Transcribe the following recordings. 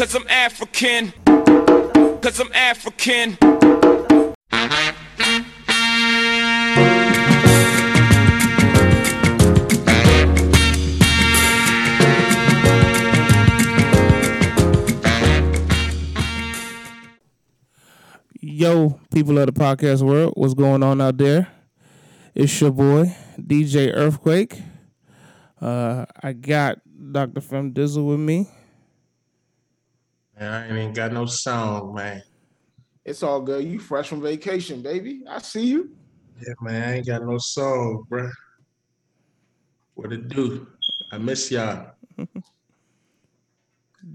Cause I'm African. Cause I'm African. Yo, people of the podcast world, what's going on out there? It's your boy, DJ Earthquake. Uh, I got Dr. Fem Dizzle with me. Man, I ain't even got no song, man. It's all good. You fresh from vacation, baby. I see you. Yeah, man, I ain't got no song, bruh. What it do? I miss y'all.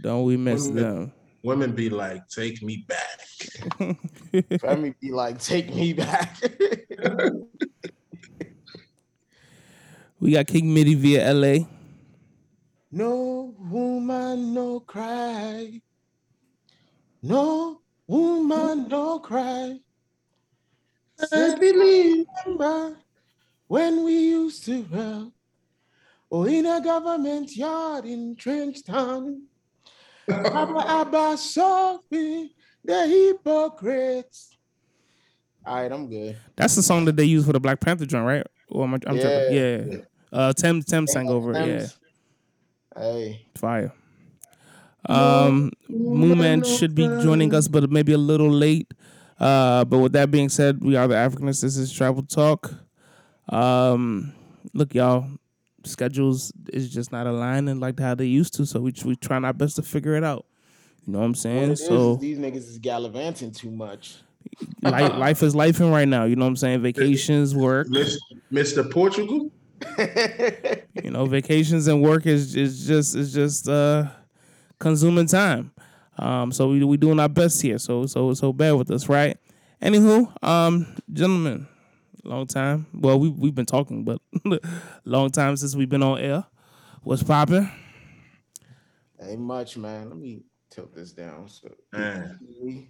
Don't we miss Women- them? Women be like, take me back. Family be like, take me back. We got King Mitty via LA. no woman, no cry. No woman, no cry. I believe remember when we used to run. Oh, in a government yard in Trenchtown. Abba, Abba, Sophie, the hypocrites. All right, I'm good. That's the song that they use for the Black Panther joint, right? Or am I, I'm tripping? Yeah. Yeah. Uh, Tems Tems sang over it. Yeah, Hey. fire. Um, Mooman should be joining us, but maybe a little late. Uh, but with that being said, we are the Africanists. This is Travel Talk. Um, look, y'all, schedules is just not aligning like how they used to. So we we trying our best to figure it out. You know what I'm What saying? so is these niggas is gallivanting too much. life, life is life in right now. You know what I'm saying? Vacations, work. Mr. Portugal? You know, vacations and work is is just is just uh consuming time. Um, so we we doing our best here. So so so bear with us, right? Anywho, um, gentlemen, long time. Well, we we've been talking, but long time since we've been on air. What's popping? Ain't much, man. Let me tilt this down. So Man,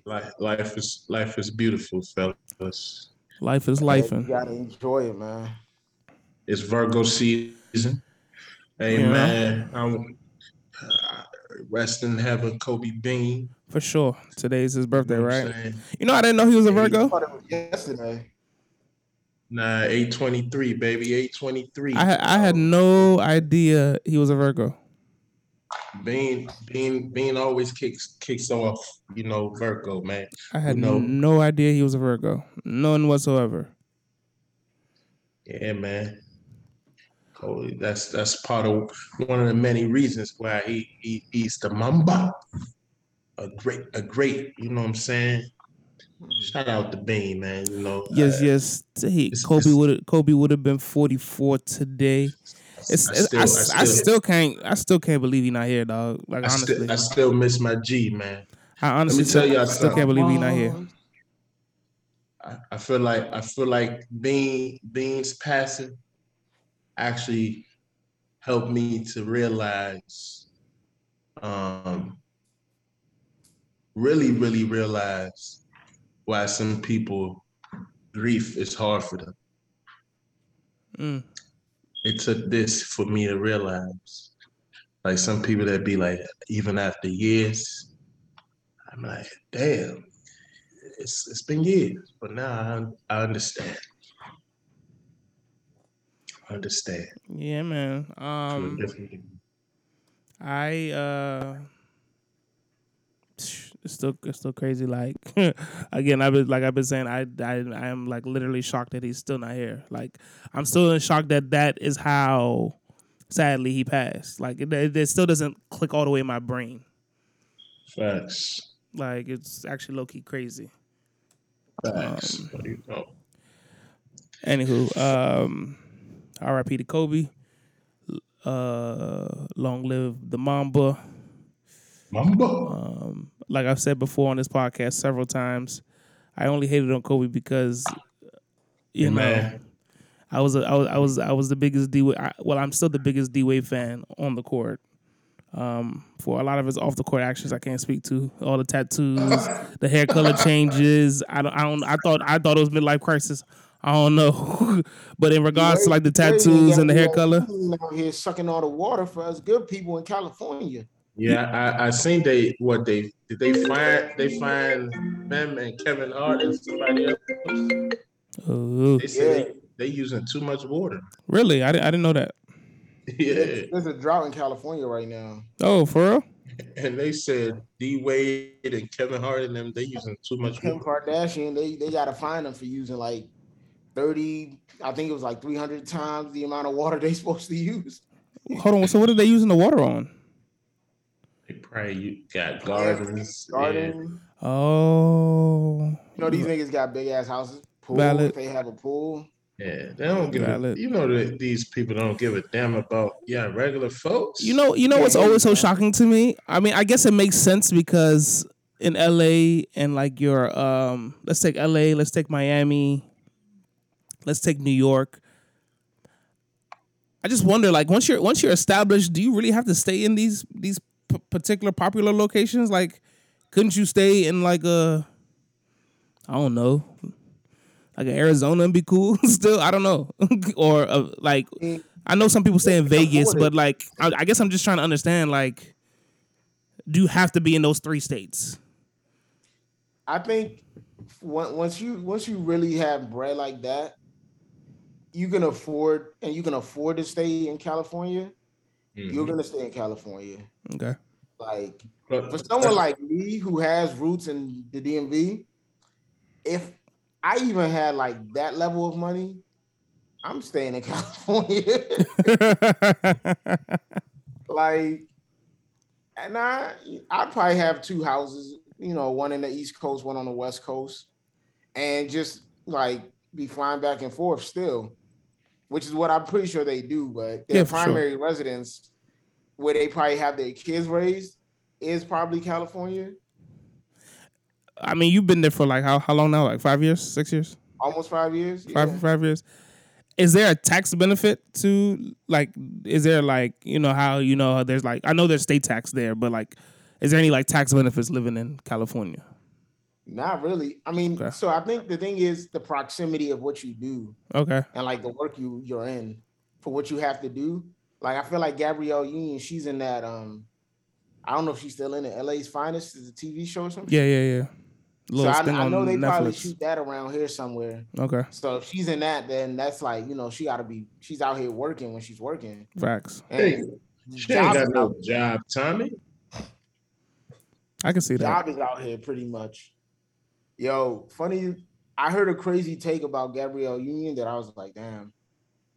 life, life is life is beautiful, fellas. Life is life. you gotta enjoy it, man. It's Virgo season. Hey Yeah. man, I'm rest in heaven, Kobe Bean. For sure. Today's his birthday, You know right? You know, I didn't know he was a Virgo. thought it was yesterday. Nah, 823, baby. 823. I had I had no idea he was a Virgo. Bean, Bean, Bean always kicks kicks off, you know, Virgo, man. I had know. no idea he was a Virgo. None whatsoever. Yeah, man. Holy, that's that's part of one of the many reasons why he, he he's the Mamba. A great, a great, you know what I'm saying? Shout out to Bean, man. You know. Yes, uh, yes. Hey, it's- Kobe would Kobe would have been 44 today. It's, I it's- I, still- I I still- still can't I still can't believe he's not here, dog. Like I honestly, still, I still miss my G, man. I honestly tell still, y'all still can't believe he's not here. I, I feel like I feel like Bean Bean's passing actually helped me to realize, um, really, really realize why some people grief is hard for them. Mm. It took this for me to realize, like some people that be like, even after years, I'm like, damn, it's it's been years, but now I, I understand. Understand. Yeah, man. Um. I uh, it's still it's still crazy. Like again, I've been like I've been saying, I I I am like literally shocked that he's still not here. Like I'm still in shock that that is how sadly he passed. Like it, it, still doesn't click all the way in my brain. Facts. Like it's actually low key crazy. Facts. Um, What do you know? Anywho, um, R.I.P. to Kobe. Uh, long live the Mamba. Mamba. Um, like I've said before on this podcast several times, I only hated on Kobe because you know. I was a, I was I was I was the biggest D Wade. Well, I'm still the biggest D Wade fan on the court. Um, for a lot of his off the court actions, I can't speak to all the tattoos, the hair color changes. I don't I don't I thought I thought it was midlife crisis. I don't know, but in regards to like the tattoos and the hair color, Out here sucking all the water for us good people in California. Yeah, I, I seen they what they did they fined they fined them and Kevin Hart and somebody else. Oh, They said they, they using too much water. really? I, di- I didn't know that. Yeah, There's a drought in California right now. Oh, for real? and they said D Wade and Kevin Hart and them they using too much Kim water. Kardashian, they they gotta find them for using like 30, I think it was like 300 times the amount of water they're supposed to use. Hold on. So what are they using the water on? They probably u- got gardens. yeah. Oh, You know, these niggas got big ass houses. Pool, Valid. they have a pool. Yeah, they don't give a, you know that these people don't give a damn about yeah regular folks. You know, you know what's always so shocking to me? I mean, I guess it makes sense because in LA and like your um let's take LA, let's take Miami, let's take New York. I just wonder like once you're once you're established, do you really have to stay in these these p- particular popular locations? Like couldn't you stay in like a I don't know, like Arizona and be cool still? I don't know. or uh, like I know some people stay in Vegas, but like I, I guess I'm just trying to understand like do you have to be in those three states? I think once you once you really have bread like that, you can afford and you can afford to stay in California. You're Mhm. gonna stay in California. Okay. Like But for someone like me who has roots in the DMV, if I even had like that level of money, I'm staying in California. like, and I I'd probably have two houses, you know, one in the East Coast, one on the West Coast, and just like be flying back and forth still, which is what I'm pretty sure they do. But their Yeah, for sure. primary residence, where they probably have their kids raised, is probably California. I mean, you've been there for like how how long now? Like five years, six years, Almost five years. five yeah. five years. Is there a tax benefit to like? Is there like you know how you know there's like I know there's state tax there, but like, is there any like tax benefits living in California? Not really. I mean, Okay. so I think the thing is the proximity of what you do Okay. and like the work you you're in for what you have to do. Like I feel like Gabrielle Union, she's in that um I don't know if she's still in it. LA's Finest is a TV show or something. Yeah, yeah, yeah. So I, I know they probably shoot that around here somewhere. Okay, So if she's in that, then that's like, you know, she gotta be she's out here working when she's working. facts. And Hey, she ain't got no job, Tommy. I can see that. job is out here pretty much. Yo, funny. I heard a crazy take about Gabrielle Union that I was like, damn,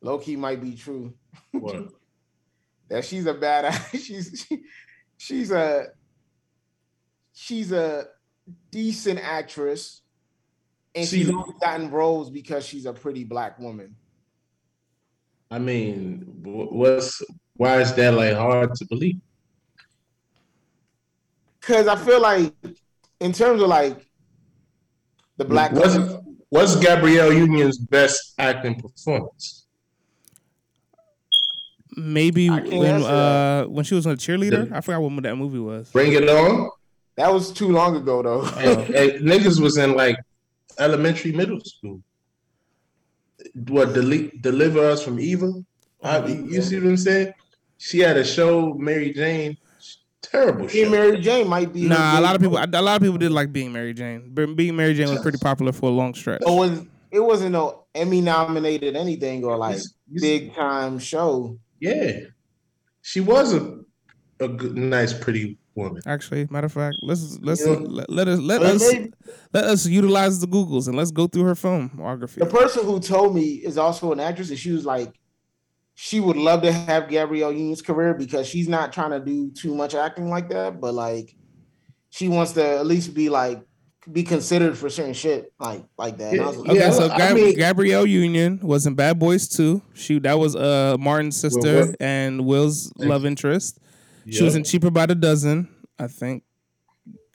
low key might be true. What? That she's a badass. she's she, she's a she's a decent actress, and she's only gotten roles because she's a pretty black woman. I mean, what's why is that like hard to believe? Because I feel like, in terms of like the black What's woman- what's Gabrielle Union's best acting performance? Maybe when uh when she was a cheerleader, The- I forgot what that movie was. Bring it on. that was too long ago though. And, and niggas was in like elementary, middle school. What delete deliver us from evil? I- you see what I'm saying? She had a show, Mary Jane. Terrible Me and show. Mary Jane might be. her Nah, a lot of people, a lot of people did like being Mary Jane. But Being Mary Jane was pretty popular for a long stretch. It was. It wasn't no Emmy nominated anything or like You- big time show. Yeah, she was a a good, nice, pretty woman. Actually, matter of fact, let's let's Yeah. let, let us let But us maybe- let us utilize the Googles and let's go through her filmography. the person who told me is also an actress, and she was like, she would love to have Gabrielle Union's career because she's not trying to do too much acting like that, but like she wants to at least be like be considered for certain shit like like that. And was like, Okay, Yeah, so I mean- Gabrielle Union was in Bad Boys too. She that was uh Martin's sister Will. and Will's Thanks. love interest. She was Yeah. in Cheaper by the Dozen, I think.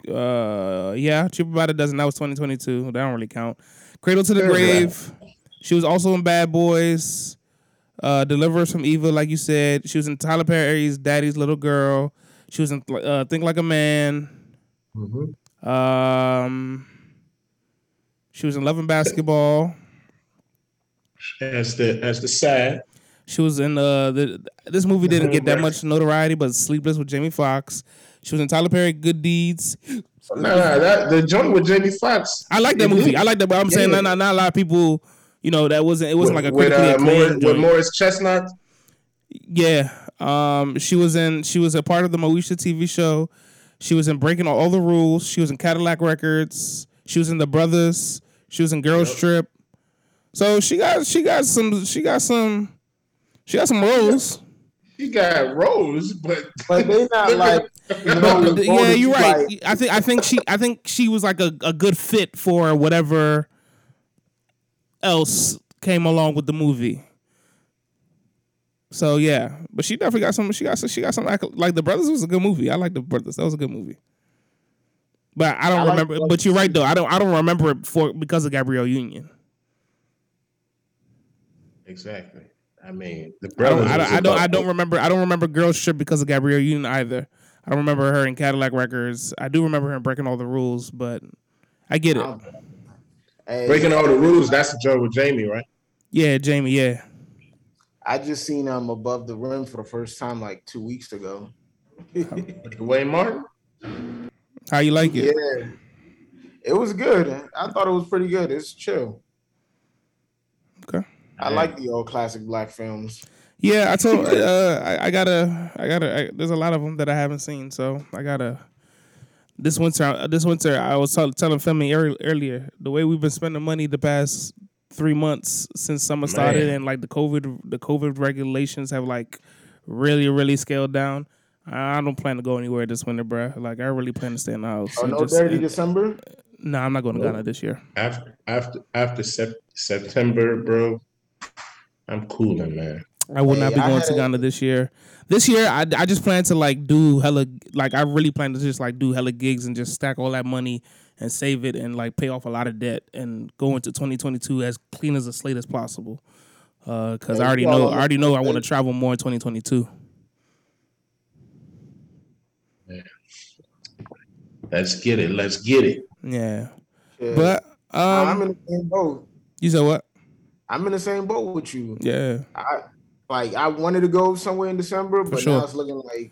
Uh, yeah, Cheaper by the Dozen. That was 2022. That don't really count. Cradle to the Fair enough. Grave. She was also in Bad Boys. Uh, Deliver Us from Evil, like you said. She was in Tyler Perry's Daddy's Little Girl. She was in uh, Think Like a Man. Mhm. Um, she was in Love and Basketball. As the as the sad. She was in uh the this movie didn't get that much notoriety, but Sleepless with Jamie Foxx. She was in Tyler Perry Good Deeds. No, no, that the joint with Jamie Foxx. I like that movie. I like that, but I'm saying Yeah. not, not not a lot of people. You know that wasn't it wasn't with, like a with, critically uh, acclaimed. Morris, with. Morris Chestnut. Yeah. Um, she was in. She was a part of the Moesha TV show. She was in Breaking All, All the Rules. She was in Cadillac Records. She was in The Brothers. She was in Girls Trip. So she got she got some she got some she got some roles. He got roles, but But they not like you know, yeah, you're right. like, I think I think she I think she was like a, a good fit for whatever else came along with the movie. So yeah, but she definitely got some. She got some. She got some. acc- Like the brothers was a good movie. I like the brothers. That was a good movie. But I don't I remember. the but you're right though. I don't. I don't remember it for because of Gabrielle Union. exactly. I mean, the I don't. brothers. I don't. I don't, I don't remember. I don't remember Girls Trip because of Gabrielle Union either. I don't remember her in Cadillac Records. I do remember her in Breaking All the Rules, but I get it. Hey, breaking all the rules. That's the joke with Jamie, right? Yeah, Jamie. Yeah. I just seen um above the rim for the first time like two weeks ago. Duane Martin. How you like it? Yeah, it was good. I thought it was pretty good. It's chill. Okay. I like the old classic black films. Yeah, I told. Uh, I, I gotta. I gotta. I, there's a lot of them that I haven't seen, so I gotta. This winter, this winter, I was tell, telling Femi ear- earlier the way we've been spending money the past three months since summer started, Man. and like the COVID, the COVID regulations have like really, really scaled down. I don't plan to go anywhere this winter, bro. Like I really plan to stay in the house. Oh and no, just- dirty and- December. Nah, I'm not going to Ghana this year. After after after sep- September, bro. I'm cooling, man. I will not be going had to a- Ghana this year. This year, I, I just plan to like do hella like I really plan to just like do hella gigs and just stack all that money and save it and like pay off a lot of debt and go into 2022 as clean as a slate as possible. Because I Hey, already know I already know I want to travel more in 2022. Let's get it. Let's get it. Yeah, Yeah. but I'm um, in the same boat. you said what? I'm in the same boat with you. Yeah, I like I wanted to go somewhere in December, but sure. now it's looking like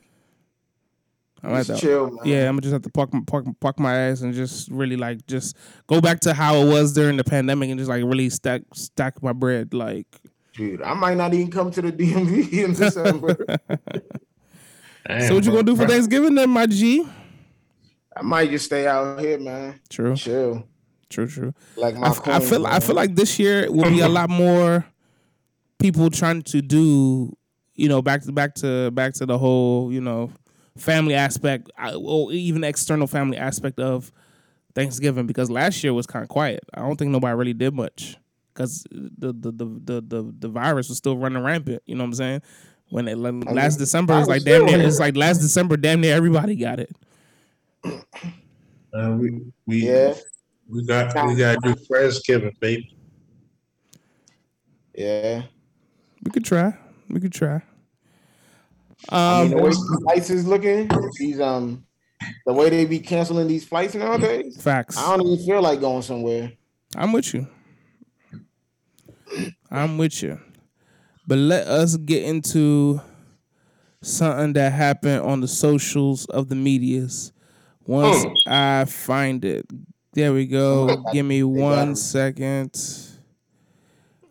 I'm at it's that. chill, man. Yeah, I'm gonna just have to park, my- park, park my ass and just really like just go back to how it was during the pandemic and just like really stack stack my bread. Like Dude, I might not even come to the DMV in December. Damn, So what you gonna do for Thanksgiving then, my G? I might just stay out here, man. True, Chill. true, true. Like I, my f- I coins, feel I feel like this year will be a lot more people trying to do, you know, back to back to back to the whole, you know, family aspect, or even external family aspect of Thanksgiving because last year was kind of quiet. I don't think nobody really did much because the the, the the the the virus was still running rampant. You know what I'm saying? When it like, last December, it's I like was damn near. It's here. like last December, damn near everybody got it. uh, we we Yeah, we got we got to do Friendsgiving, baby. yeah. We could try. We could try. I Um, mean, the way these flights is looking, these um, the way they be canceling these flights nowadays, facts. I don't even feel like going somewhere. I'm with you. I'm with you. But let us get into something that happened on the socials of the medias. Once I find it. There we go. Give me one second.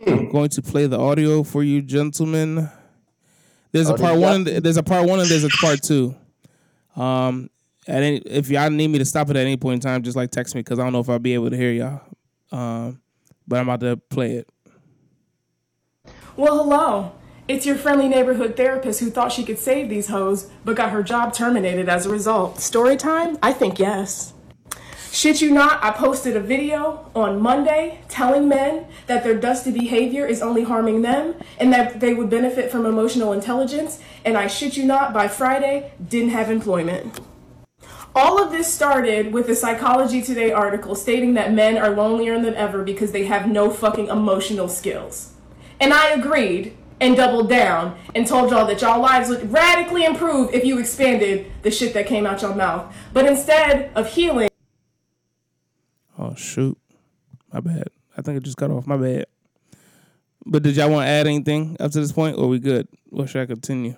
I'm going to play the audio for you, gentlemen. There's a part one. And, there's a part one, and there's a part two. Um, at any, if y'all need me to stop it at any point in time, just like text me because I don't know if I'll be able to hear y'all. Um, but I'm about to play it. Well, hello. It's your friendly neighborhood therapist who thought she could save these hoes, but got her job terminated as a result. Story time? I think yes. Shit you not, I posted a video on Monday telling men that their dusty behavior is only harming them and that they would benefit from emotional intelligence, and I shit you not, by Friday, didn't have employment. All of this started with a Psychology Today article stating that men are lonelier than ever because they have no fucking emotional skills. And I agreed and doubled down and told y'all that y'all lives would radically improve if you expanded the shit that came out your mouth. But instead of healing, Oh shoot, my bad. I think it just got off. My bad. But did y'all want to add anything up to this point, or we good? Or should I continue?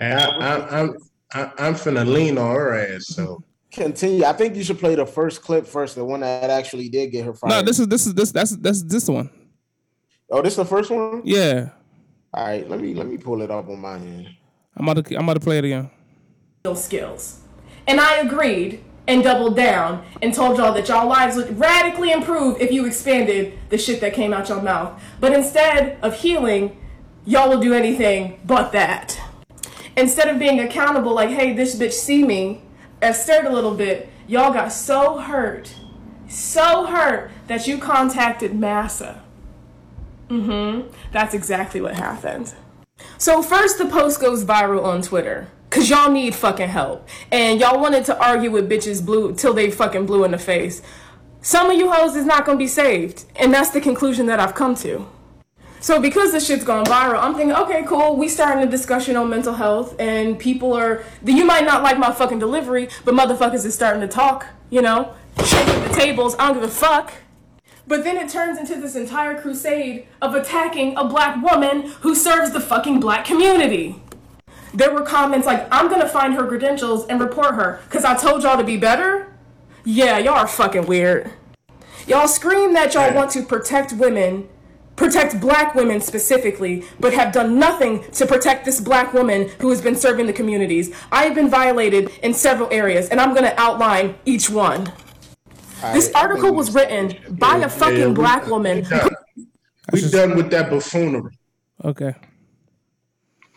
I, I, I'm I, I'm finna lean on her ass. So Continue. I think you should play the first clip first, the one that actually did get her fired. No, this is this is this that's that's this one. oh, this is the first one. Yeah, All right, let me let me pull it up on my end. I'm about to I'm about to play it again. those skills. And I agreed and doubled down and told y'all that y'all lives would radically improve if you expanded the shit that came out your mouth. But instead of healing, y'all will do anything but that. Instead of being accountable, like, hey, this bitch see me, and stirred a little bit, y'all got so hurt, so hurt that you contacted Massa. Mm-hmm. That's exactly what happened. So first the post goes viral on Twitter. Cause y'all need fucking help. And y'all wanted to argue with bitches blue till they fucking blew in the face. Some of you hoes is not gonna be saved. And that's the conclusion that I've come to. So because this shit's gone viral, I'm thinking, okay, cool, we starting a discussion on mental health and people are you might not like my fucking delivery, but motherfuckers is starting to talk, you know? Shaking the tables, I don't give a fuck. But then it turns into this entire crusade of attacking a black woman who serves the fucking black community. There were comments like, I'm gonna find her credentials and report her, cause I told y'all to be better? Yeah, y'all are fucking weird. Y'all scream that y'all want to protect women, protect black women specifically, but have done nothing to protect this black woman who has been serving the communities. I have been violated in several areas, and I'm gonna outline each one. This I- I article was written by a fucking Yeah, we- black woman. we done, we done with that buffoonery. Okay.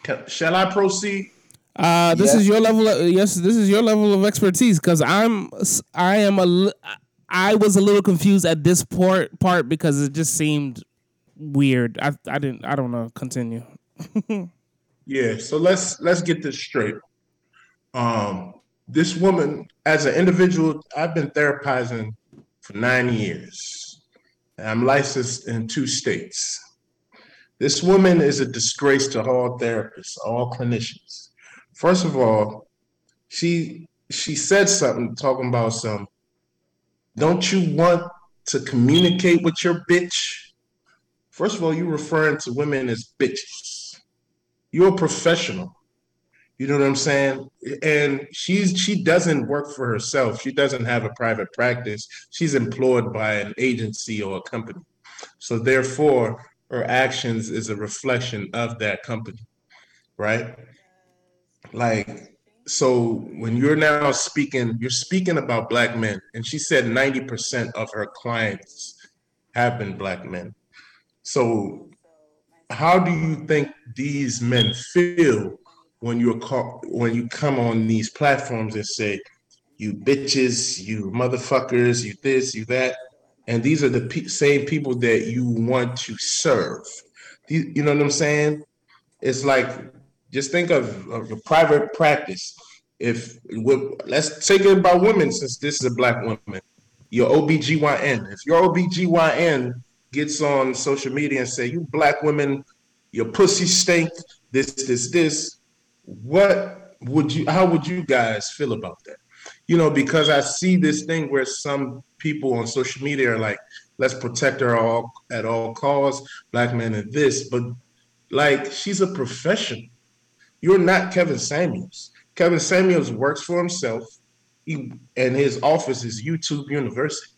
Can- Shall I proceed? Uh, this Yes. is your level. Of, yes, this is your level of expertise because I'm I am a I was a little confused at this part part because it just seemed weird. I I didn't I don't know. Continue. Yeah, so let's let's get this straight. Um, this woman, as an individual, I've been therapizing for nine years. I'm licensed in two states. This woman is a disgrace to all therapists, all clinicians. First of all, she she said something talking about some. Don't you want to communicate with your bitch? First of all, you're referring to women as bitches you're a professional. You know what I'm saying? And she's she doesn't work for herself. She doesn't have a private practice. She's employed by an agency or a company. So therefore, her actions is a reflection of that company, right? Like so when you're now speaking, you're speaking about black men, and she said 90% of her clients have been black men. So how do you think these men feel when you're call, when you come on these platforms and say you bitches you motherfuckers you this you that and these are the same people that you want to serve you, you know what i'm saying it's like just think of, of a private practice if let's take it about women since this is a black woman your obgyn if your obgyn gets on social media and say, "You black women, your pussy stink." This, this, this. What would you? How would you guys feel about that? You know, because I see this thing where some people on social media are like, "Let's protect her all at all costs." Black men and this, but like she's a professional. You're not Kevin Samuels. Kevin Samuels works for himself. He, and his office is YouTube University.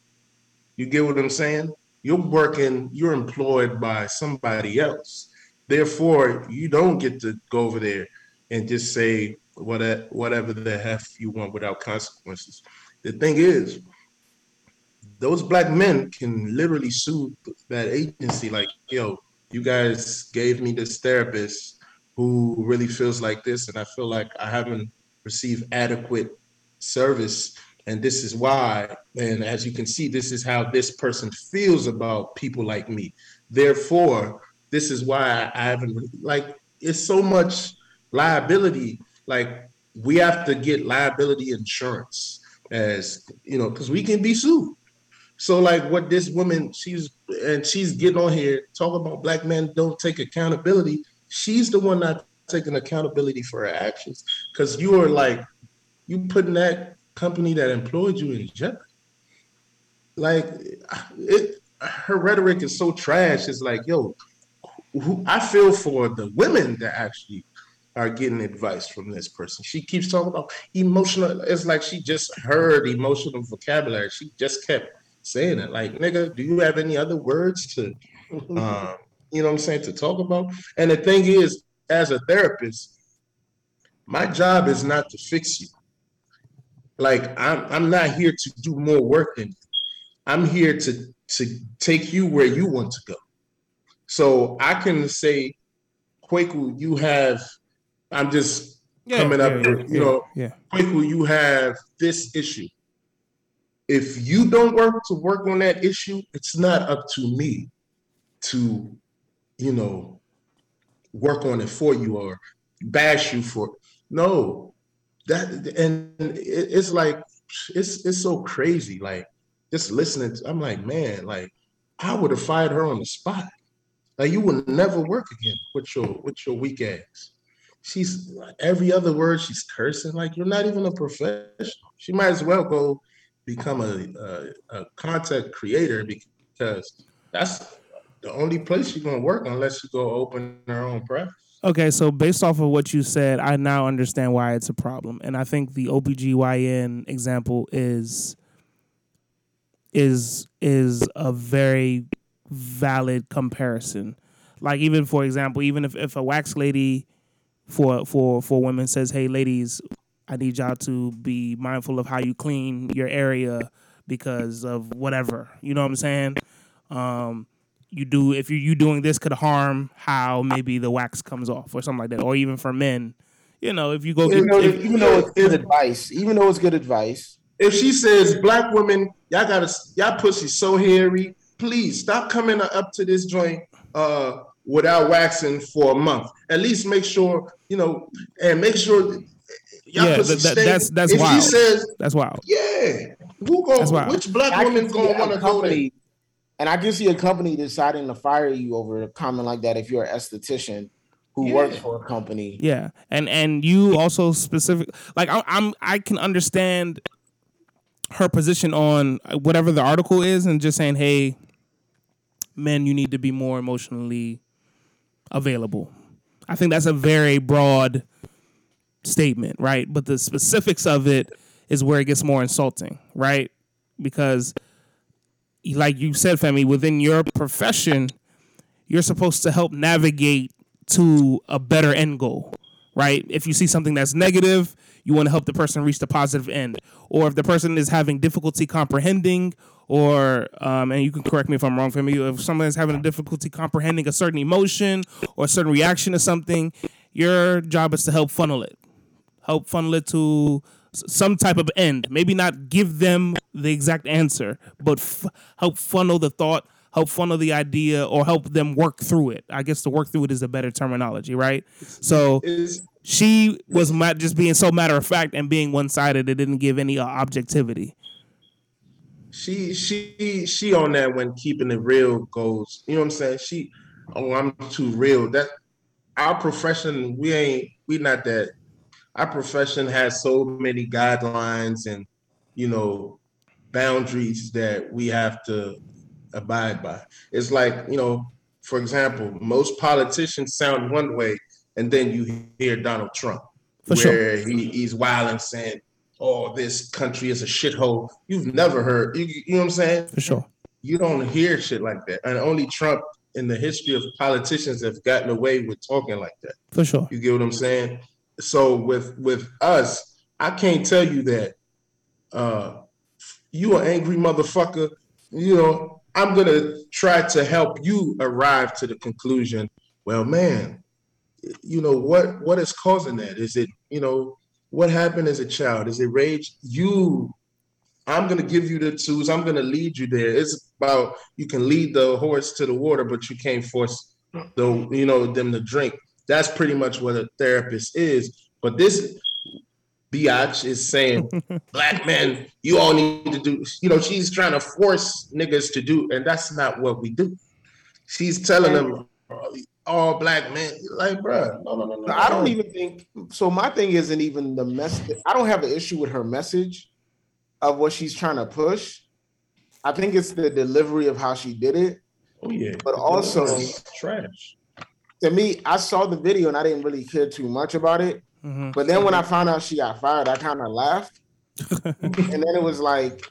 You get what I'm saying? you're working, you're employed by somebody else. Therefore, you don't get to go over there and just say whatever, whatever the hef you want without consequences. The thing is, those black men can literally sue that agency, like, yo, you guys gave me this therapist who really feels like this, and I feel like I haven't received adequate service and this is why. And as you can see this is how this person feels about people like me. Therefore this is why i haven't like it's so much liability. Like we have to get liability insurance as you know because we can be sued so like what this woman she's and she's getting on here talking about black men don't take accountability she's the one not taking accountability for her actions because you are like you putting that company that employed you in jeopardy. Like it, her rhetoric is so trash. It's like, yo, who, I feel for the women that actually are getting advice from this person. She keeps talking about emotional. It's like she just heard emotional vocabulary. She just kept saying it. Like, nigga, do you have any other words to, um, you know what I'm saying, to talk about? And the thing is, as a therapist, my job is not to fix you. Like, I'm I'm not here to do more work than you. I'm here to to take you where you want to go. So I can say, Kwaku, you have. I'm just Yeah, coming up yeah, with, you yeah, know, yeah. Kwaku, you have this issue. If you don't work to work on that issue, it's not up to me to, you know, work on it for you or bash you for no. That and it's like it's it's so crazy. Like just listening to, I'm like, man, like I would have fired her on the spot. Like you will never work again with your with your weak ass. She's every other word she's cursing. Like you're not even a professional. She might as well go become a a, a content creator because that's the only place you're gonna work unless you go open your own practice. Okay, so based off of what you said, I now understand why it's a problem. And I think the OBGYN example is is is a very valid comparison. Like even for example, even if, if a wax lady for for for women says, "Hey ladies, I need y'all to be mindful of how you clean your area because of whatever." You know what I'm saying? Um you do if you you doing this could harm how maybe the wax comes off or something like that or even for men you know if you go Even get, though, if- even though it's good advice, even though it's good advice, If she says black women, y'all gotta y'all pussy so hairy, please stop coming up to this joint uh without waxing for a month. At least make sure, you know, and make sure y'all Yeah, pussy that- that- that's- that's if wild. she says, that's wild yeah, who That's go which black I woman gonna wanna go there? and I can see a company deciding to fire you over a comment like that if you're an esthetician who Yeah. works for a company. yeah and and you also specific like I, i'm i can understand her position on whatever the article is and just saying hey men you need to be more emotionally available. I think that's a very broad statement right? But the specifics of it is where it gets more insulting right? Because like you said femi within your profession you're supposed to help navigate to a better end goal right? If you see something that's negative you want to help the person reach the positive end. Or if the person is having difficulty comprehending or um, and you can correct me if i'm wrong for me if someone is having a difficulty comprehending a certain emotion or a certain reaction to something your job is to help funnel it help funnel it to some type of end. Maybe not give them the exact answer, but f- help funnel the thought, help funnel the idea, or help them work through it. I guess to work through it is a better terminology, right? So she was just being so matter of fact and being one sided. It didn't give any uh, objectivity. She she she on that when keeping it real goes, you know what I'm saying? She oh I'm too real. That our profession, we ain't we not that our profession has so many guidelines and you know boundaries that we have to abide by. It's like, you know, for example, most politicians sound one way and then you hear Donald Trump For sure. where he, he's wild and saying, Oh, this country is a shithole. You've never heard, you, you know what I'm saying? For sure. You don't hear shit like that. And only Trump in the history of politicians have gotten away with talking like that. For sure. You get what I'm saying? So with with us, I can't tell you that uh you an angry motherfucker. You know, I'm gonna try to help you arrive to the conclusion. Well, man, you know what what is causing that? Is it you know what happened as a child? Is it rage? You, I'm gonna give you the tools. I'm gonna lead you there. It's about you can lead the horse to the water, but you can't force the you know them to drink. That's pretty much what a therapist is. But this biatch is saying, black men, you all need to do. You know, she's trying to force niggas to do, and that's not what we do. She's telling them all black men, like, bruh, no, no, no, no. No, I don't even think so. My thing isn't even the message. I don't have an issue with her message of what she's trying to push. I think it's the delivery of how she did it. Oh yeah. But also- It's trash. To me, I saw the video and I didn't really care too much about it. Mhm. But then when I found out she got fired, I kind of laughed. and then it was like,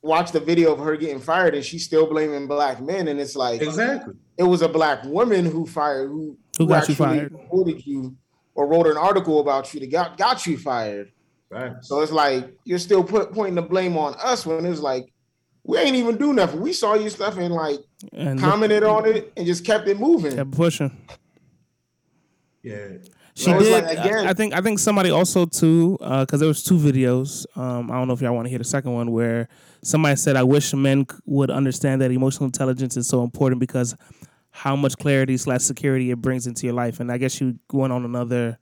watch the video of her getting fired and she's still blaming black men. And it's like, Exactly. It was a black woman who fired, who, Who got you actually fired. reported you or wrote an article about you that got, got you fired. Right. So it's like, you're still put, pointing the blame on us when it's like, we ain't even do nothing. We saw your stuff and like And commented on it and just kept it moving. kept pushing. Yeah. She So did. like, again- I, I think. I think somebody also too, because there was two videos. Um, I don't know if y'all want to hear the second one where somebody said, "I wish men would understand that emotional intelligence is so important because how much clarity slash security it brings into your life." And I guess you went on another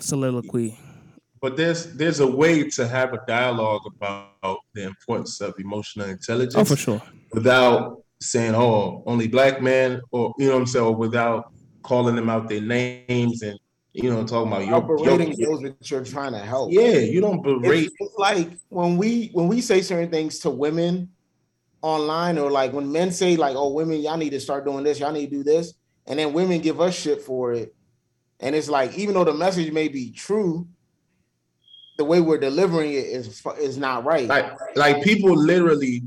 soliloquy. But there's there's a way to have a dialogue about the importance of emotional intelligence. Oh, for sure. without saying, "Oh, only black men," or you know what I'm saying, or without calling them out their names and you know talking about You're your, berating your those that you're trying to help. yeah, you don't berate. It's, it's like when we when we say certain things to women online, or like when men say like, "Oh, women, y'all need to start doing this, y'all need to do this," and then women give us shit for it, and it's like even though the message may be true, the way we're delivering it is is not right. Like like people literally,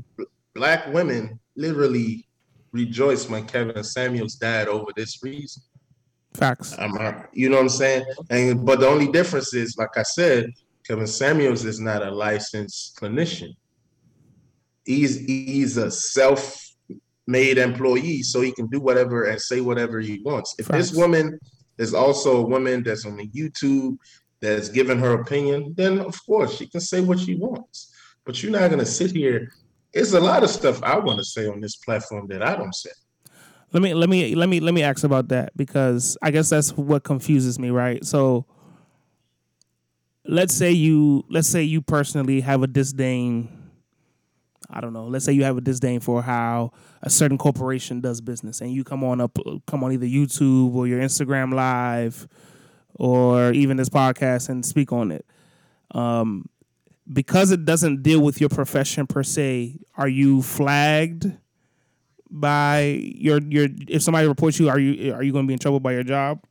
black women literally rejoiced when Kevin Samuels died over this reason. Facts. I'm, you know what I'm saying? And but the only difference is, like I said, Kevin Samuels is not a licensed clinician. He's he's a self-made employee, so he can do whatever and say whatever he wants. If this woman is also a woman that's on the YouTube that's giving her opinion, then of course she can say what she wants. But you're not gonna sit here. It's a lot of stuff I want to say on this platform that I don't say. Let me let me let me let me ask about that because I guess that's what confuses me, right? So let's say you let's say you personally have a disdain I don't know. Let's say you have a disdain for how a certain corporation does business and you come on up come on either YouTube or your Instagram live or even this podcast and speak on it. Um because it doesn't deal with your profession per se, are you flagged by your your if somebody reports you are you are you going to be in trouble by your job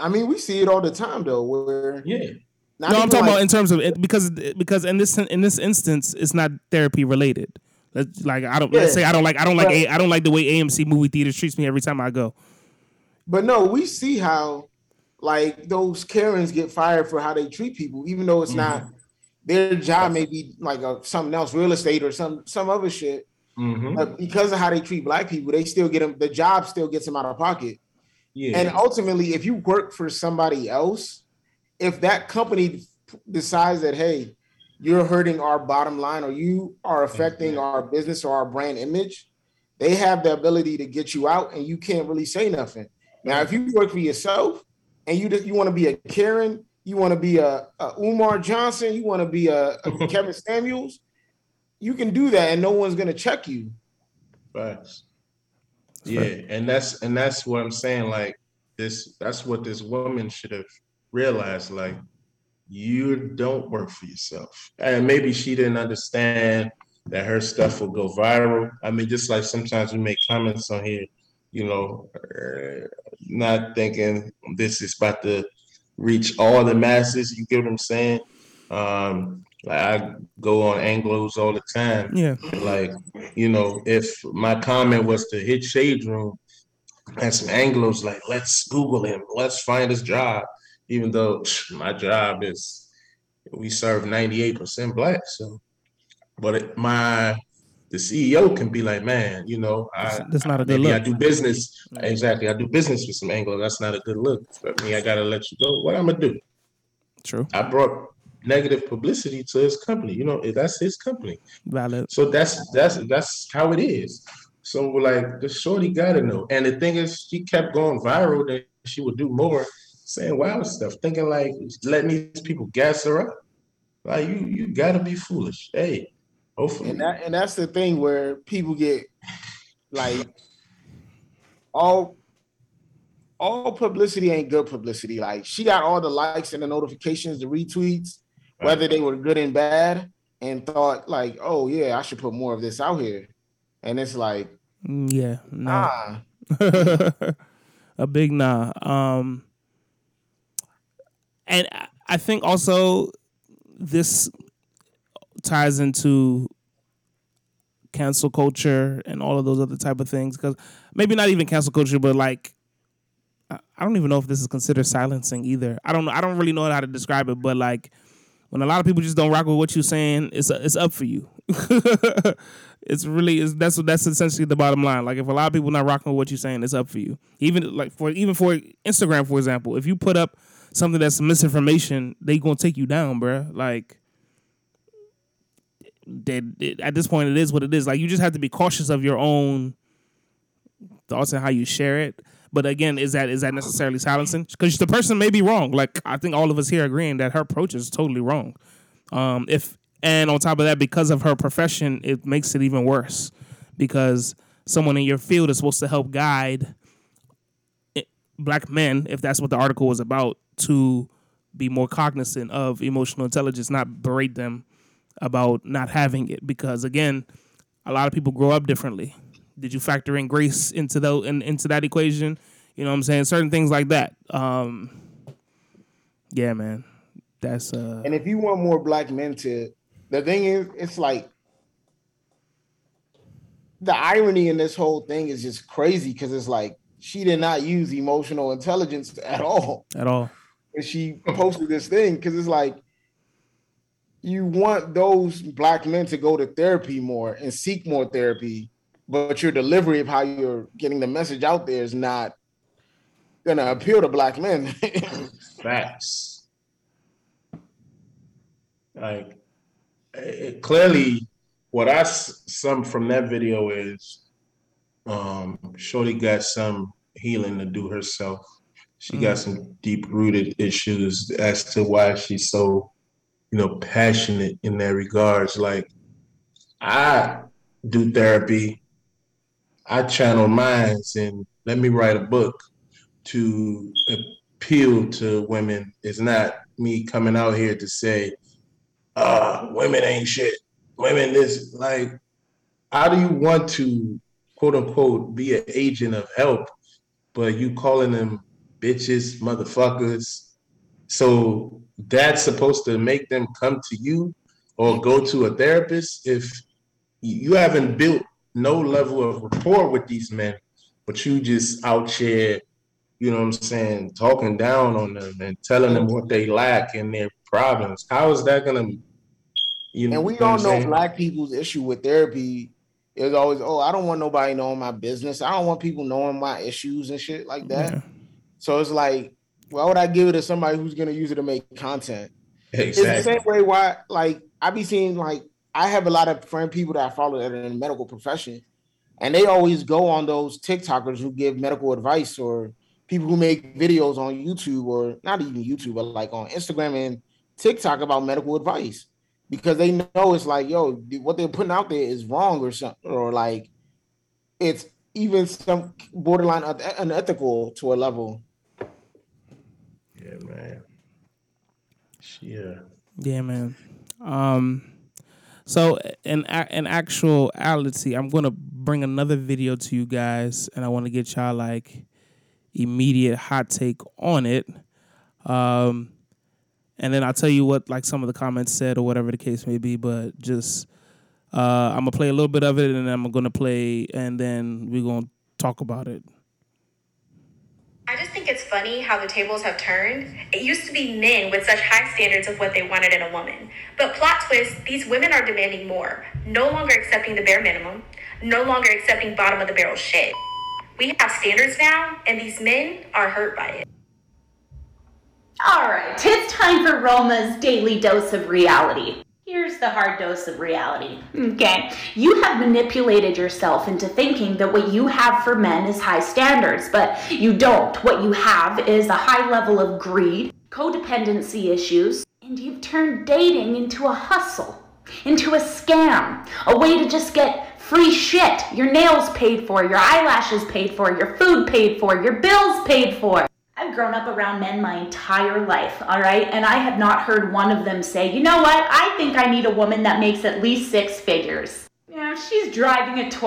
I mean, we see it all the time though, where Yeah. Not no i'm talking like- about in terms of it because because in this in this instance it's not therapy related Let's, like i don't let's say i don't like i don't like But- a, i don't like the way amc movie theaters treats me every time i go But no, we see how like those Karens get fired for how they treat people, even though it's not their job may be like a, something else, real estate or some some other shit. Mhm. But because of how they treat black people, they still get them. The job still gets them out of pocket. Yeah. And ultimately, if you work for somebody else, if that company decides that hey, you're hurting our bottom line or you are affecting our business or our brand image, they have the ability to get you out, and you can't really say nothing. Now, if you work for yourself and you just you want to be a Karen, you want to be a, a Umar Johnson, you want to be a, a Kevin Samuels, you can do that, and no one's gonna check you. Facts. Yeah, and that's and that's what I'm saying. Like this, that's what this woman should have realized. Like you don't work for yourself, and maybe she didn't understand that her stuff will go viral. I mean, just like sometimes we make comments on here, you know, uh, not thinking this is about to reach all the masses. You get what I'm saying? Um, like I go on Anglos all the time yeah like you know if my comment was to hit shade room and some anglos like let's google him let's find his job even though my job is we serve 98% black so but it, my the ceo can be like man you know i that's not a good maybe i do business. Exactly i do business with some anglo that's not a good look but me i gotta let you go. What i'm gonna do? True. I brought negative publicity to his company you know that's his company. Valid. So that's that's that's how it is. So we're like, the shorty gotta know. And the thing is, she kept going viral that she would do more, saying wild stuff, thinking like letting these people gas her up. Like you, you gotta be foolish. Hey, hopefully, And that and that's the thing where people get like all all publicity ain't good publicity. Like she got all the likes and the notifications, the retweets, whether they were good and bad. and thought like, oh yeah, I should put more of this out here. And it's like, Mm, yeah, nah. ah, a big nah. Um, and I- think also this ties into cancel culture and all of those other type of things because maybe not even cancel culture, but like I don't even know if this is considered silencing either. I don't know. I don't really know how to describe it, but like when a lot of people just don't rock with what you're saying, it's it's up for you. it's really is that's that's essentially the bottom line. Like if a lot of people not rocking with what you're saying, it's up for you. Even like for even for Instagram, for example, if you put up something that's misinformation, they gonna take you down, bruh. Like that at this point, it is what it is. Like you just have to be cautious of your own thoughts and how you share it. But again, is that is that necessarily silencing? Because the person may be wrong. Like I think all of us here agreeing that her approach is totally wrong. Um, if and on top of that, because of her profession, it makes it even worse. Because someone in your field is supposed to help guide black men, if that's what the article was about, to be more cognizant of emotional intelligence, not berate them about not having it. Because again, a lot of people grow up differently. Did you factor in grace into the in, into that equation? You know what I'm saying? Certain things like that. Um, yeah, man. That's uh and if you want more black men to, the thing is, it's like the irony in this whole thing is just crazy because it's like she did not use emotional intelligence at all. at all. and she posted this thing because it's like you want those black men to go to therapy more and seek more therapy, but your delivery of how you're getting the message out there is not gonna appeal to black men. Facts. Like, it, clearly, what I s- some from that video is, um, Shorty got some healing to do herself. She got some deep rooted issues as to why she's so, you know, passionate in that regards. Like, I do therapy. I channel minds and let me write a book to appeal to women. It's not me coming out here to say, uh, women ain't shit. Women this like how do you want to quote unquote be an agent of help, but you calling them bitches, motherfuckers. So that's supposed to make them come to you or go to a therapist if you haven't built no level of rapport with these men, but you just out here, you know what I'm saying, talking down on them and telling them what they lack and their problems. How is that gonna you know and we all know black people's issue with therapy is always, oh, I don't want nobody knowing my business. I don't want people knowing my issues and shit like that. Yeah. So it's like, why would I give it to somebody who's gonna use it to make content? It's the Exactly. same way why like I be seeing like I have a lot of friend people that I follow that are in the medical profession, and they always go on those TikTokers who give medical advice or people who make videos on YouTube or not even YouTube, but like on Instagram and TikTok about medical advice because they know it's like, yo, what they're putting out there is wrong or something, or like it's even some borderline unethical to a level. Yeah, man. Yeah. Yeah, man. Um, so in a- in actuality, I'm gonna bring another video to you guys, and I want to get y'all like immediate hot take on it. Um, and then I'll tell you what like some of the comments said or whatever the case may be. But just uh, I'm gonna play a little bit of it, and then I'm gonna play, and then we're gonna talk about it. I just think it's funny how the tables have turned. It used to be men with such high standards of what they wanted in a woman. But plot twist, these women are demanding more. No longer accepting the bare minimum, no longer accepting bottom of the barrel shit. We have standards now, and these men are hurt by it. All right, it's time for Roma's daily dose of reality. Here's the hard dose of reality. Okay, you have manipulated yourself into thinking that what you have for men is high standards, but you don't. What you have is a high level of greed, codependency issues, and you've turned dating into a hustle, into a scam, a way to just get free shit. Your nails paid for, your eyelashes paid for, your food paid for, your bills paid for. I've grown up around men my entire life, all right? And I have not heard one of them say, you know what? I think I need a woman that makes at least six figures. Yeah, she's driving a toy.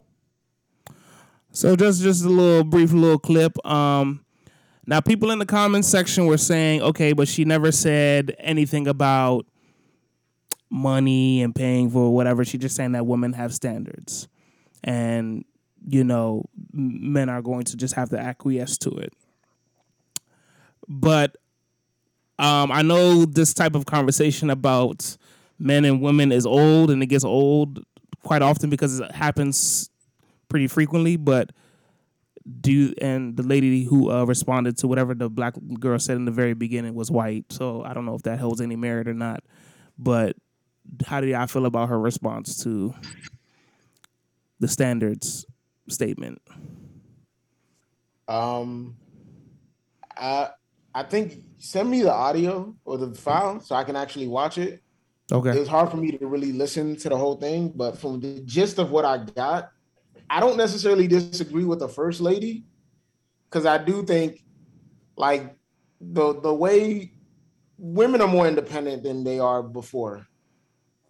So just just a little brief little clip. Um, now people in the comments section were saying, okay, but she never said anything about money and paying for whatever. She just saying that women have standards, and you know, men are going to just have to acquiesce to it. But um, I know this type of conversation about men and women is old, and it gets old quite often because it happens pretty frequently. But do and the lady who uh, responded to whatever the black girl said in the very beginning was white, so I don't know if that holds any merit or not. But how do I feel about her response to the standards statement? Um, I I think send me the audio or the file so I can actually watch it. Okay. It's hard for me to really listen to the whole thing, but from the gist of what I got, I don't necessarily disagree with the first lady because I do think like the the way women are more independent than they are before.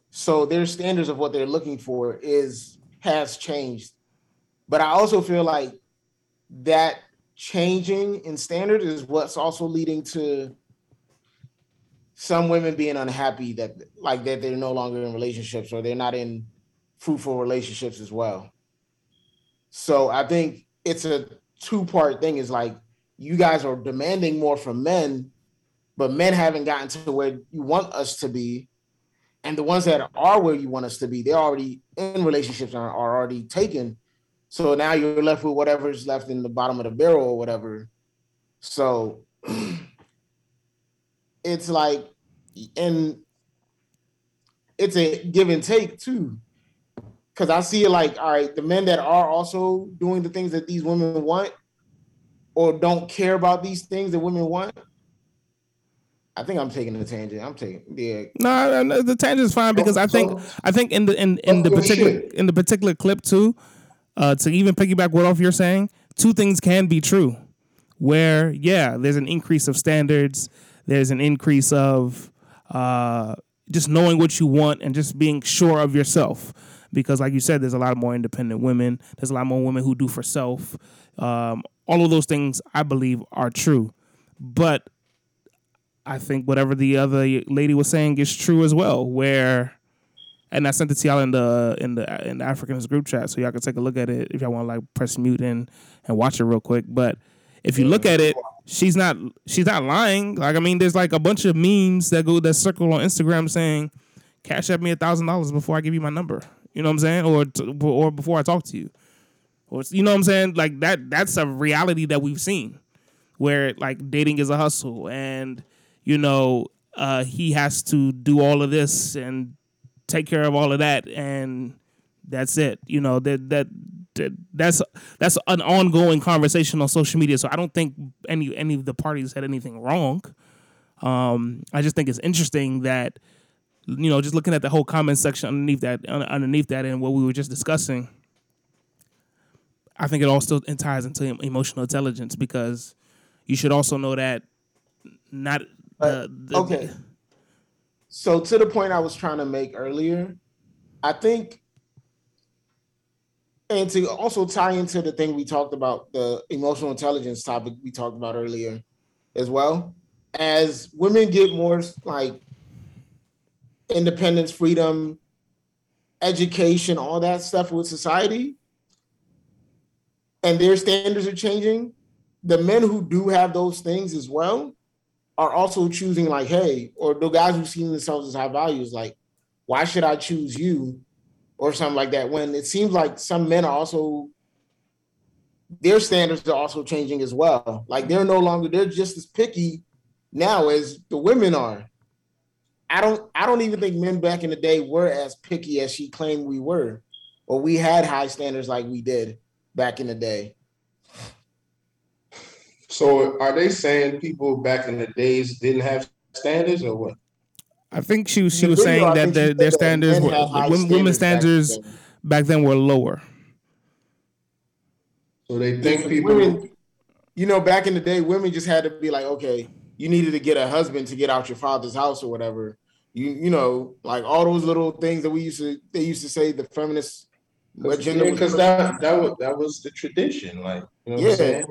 So their standards of what they're looking for is has changed. But I also feel like that changing in standard is what's also leading to some women being unhappy that like that they're no longer in relationships or they're not in fruitful relationships as well. So I think it's a two-part thing is like you guys are demanding more from men, but men haven't gotten to where you want us to be. And the ones that are where you want us to be, they're already in relationships and are, are already taken. So now you're left with whatever's left in the bottom of the barrel or whatever. So it's like, and it's a give and take too. Cause I see it like, all right, the men that are also doing the things that these women want or don't care about these things that women want. I think I'm taking the tangent. I'm taking yeah. No, no the tangent's fine because I think So- I think in the in, in oh, the Oh, particular in the particular clip too, uh, to even piggyback what off you're saying, two things can be true. Where yeah, there's an increase of standards, there's an increase of uh, just knowing what you want and just being sure of yourself. Because like you said, there's a lot more independent women. There's a lot more women who do for self. Um, all of those things I believe are true, but I think whatever the other lady was saying is true as well. Where, and I sent it to y'all in the in the in the Africans group chat, so y'all can take a look at it if y'all want to like press mute and and watch it real quick. But if you look at it, she's not she's not lying. Like I mean, there's like a bunch of memes that go that circle on Instagram saying, "Cash at me a thousand dollars before I give you my number." You know what I'm saying, or or before I talk to you, or you know what I'm saying. Like that that's a reality that we've seen where like dating is a hustle and you know uh, he has to do all of this and take care of all of that and that's it. You know that that, that that's that's an ongoing conversation on social media. So i don't think any any of the parties had anything wrong. Um i just think it's interesting that you know just looking at the whole comment section underneath that underneath that and what we were just discussing i think it all still ties into emotional intelligence because you should also know that not the, the okay. So to the point I was trying to make earlier, I think, and to also tie into the thing we talked about, the emotional intelligence topic we talked about earlier, as well. As women get more like independence, freedom, education, all that stuff with society, and their standards are changing, the men who do have those things as well are also choosing like, hey, or the guys who see themselves as high values, like, why should I choose you? Or something like that. When it seems like some men are also their standards are also changing as well. Like they're no longer they're just as picky now as the women are. I don't I don't even think men back in the day were as picky as she claimed we were, or we had high standards like we did back in the day. So are they saying people back in the days didn't have standards or what? I think she she was saying that their, their standards were had women's standards standards back then. back then were lower. So they think Yeah, people women- you know, back in the day, women just had to be like, okay, you needed to get a husband to get out your father's house or whatever. You you know, like all those little things that we used to they used to say the feminists because that that was that was the tradition, like you know yeah.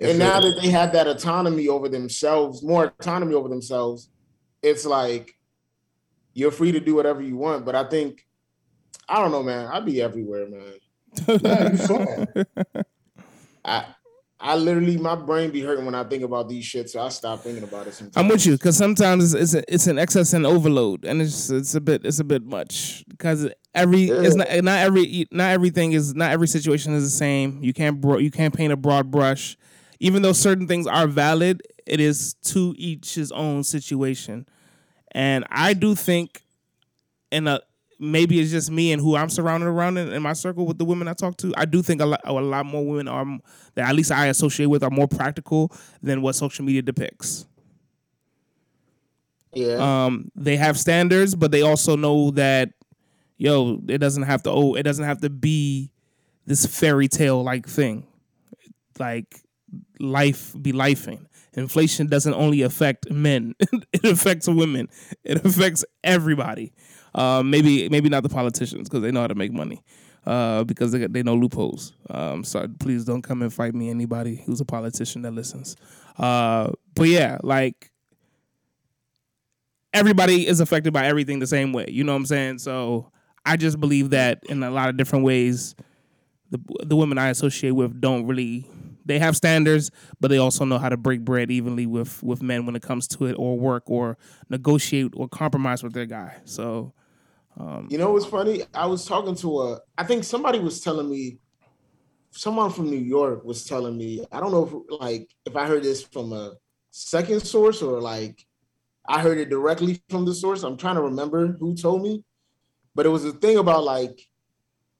And now that they have that autonomy over themselves, more autonomy over themselves, it's like you're free to do whatever you want. But I think I don't know, man. I'd be everywhere, man. nah, you fine. I I literally my brain be hurting when I think about these shit, so I stop thinking about it. Sometimes. I'm with you because sometimes it's it's, a, it's, an excess and overload, and it's it's a bit it's a bit much because every yeah. it's not not every not everything is not every situation is the same. You can't bro, you can't paint a broad brush, even though certain things are valid. It is to each his own situation, and I do think in a maybe it's just me and who I'm surrounded around in, in, my circle with the women I talk to. I do think a lot, a lot more women are that at least I associate with are more practical than what social media depicts. Yeah. Um, they have standards, but they also know that, yo, it doesn't have to. Oh, it doesn't have to be this fairy tale like thing. Like life be lifing. Inflation doesn't only affect men; it affects women. It affects everybody. Uh, maybe maybe not the politicians because they know how to make money. Uh, because they they know loopholes. Um, so please don't come and fight me. Anybody who's a politician that listens. Uh, but yeah, like everybody is affected by everything the same way. You know what I'm saying? So I just believe that in a lot of different ways, the the women I associate with don't really they have standards, but they also know how to break bread evenly with with men when it comes to it, or work, or negotiate, or compromise with their guy. So, um, you know what's funny? I was talking to a, I think somebody was telling me, someone from New York was telling me, I don't know if like if I heard this from a second source or like I heard it directly from the source. I'm trying to remember who told me, but it was a thing about like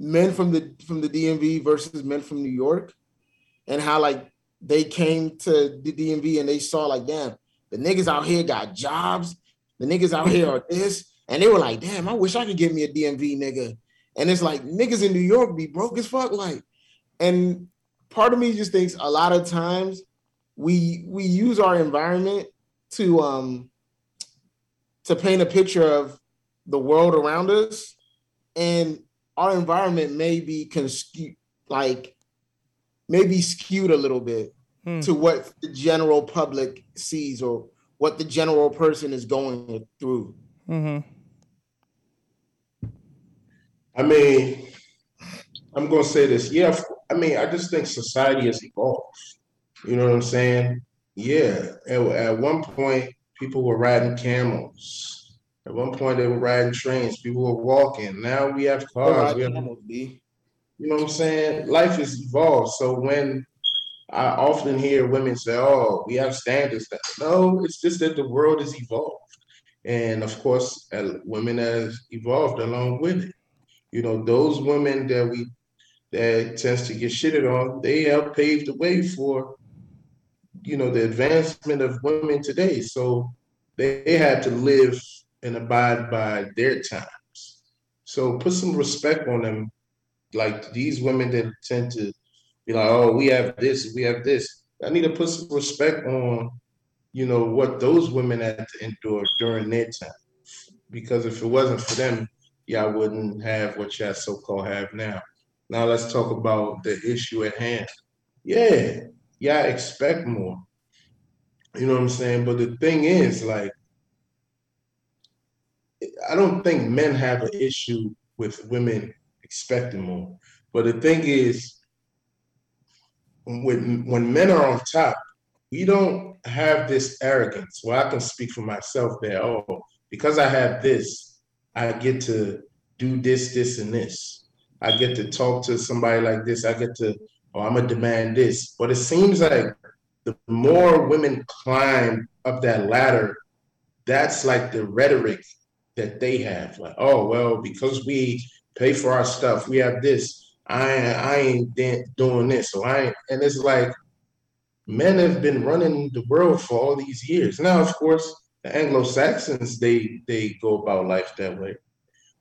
men from the from the DMV versus men from New York and how like they came to the DMV and they saw like, damn, the niggas out here got jobs. The niggas out here are this. And they were like, damn, I wish I could get me a DMV nigga. And it's like niggas in New York be broke as fuck. Like, and part of me just thinks a lot of times we we use our environment to um to paint a picture of the world around us. And our environment may be conscu- like maybe skewed a little bit hmm. to what the general public sees or what the general person is going through. Mm-hmm. I mean, I'm going to say this. Yeah, I mean, I just think society has evolved. You know what I'm saying? Yeah. At, at one point, people were riding camels. At one point, they were riding trains. People were walking. Now we have cars. We have, you know what I'm saying? Life has evolved. So when I often hear women say, "Oh, we have standards," no, it's just that the world has evolved, and of course, uh, women have evolved along with it. You know, those women that we that tends to get shitted on, they have paved the way for, you know, the advancement of women today. So they had to live and abide by their times. So put some respect on them like these women that mm-hmm. tend to be like, oh, we have this, we have this. I need to put some respect on, you know, what those women had to endure during their time. Because if it wasn't for them, y'all wouldn't have what y'all so-called have now. Now let's talk about the issue at hand. Yeah, y'all expect more. You know what I'm saying? But the thing is, like, I don't think men have an issue with women expecting more. But the thing is, when when men are on top, we don't have this arrogance. Well, I can speak for myself there. Oh, because I have this, I get to do this, this, and this. I get to talk to somebody like this. I get to, oh, I'm gonna demand this. But it seems like the more women climb up that ladder, that's like the rhetoric that they have. Like, oh, well, because we pay for our stuff. We have this. I I ain't doing this. So I and it's like men have been running the world for all these years. Now, of course, the Anglo Saxons they they go about life that way.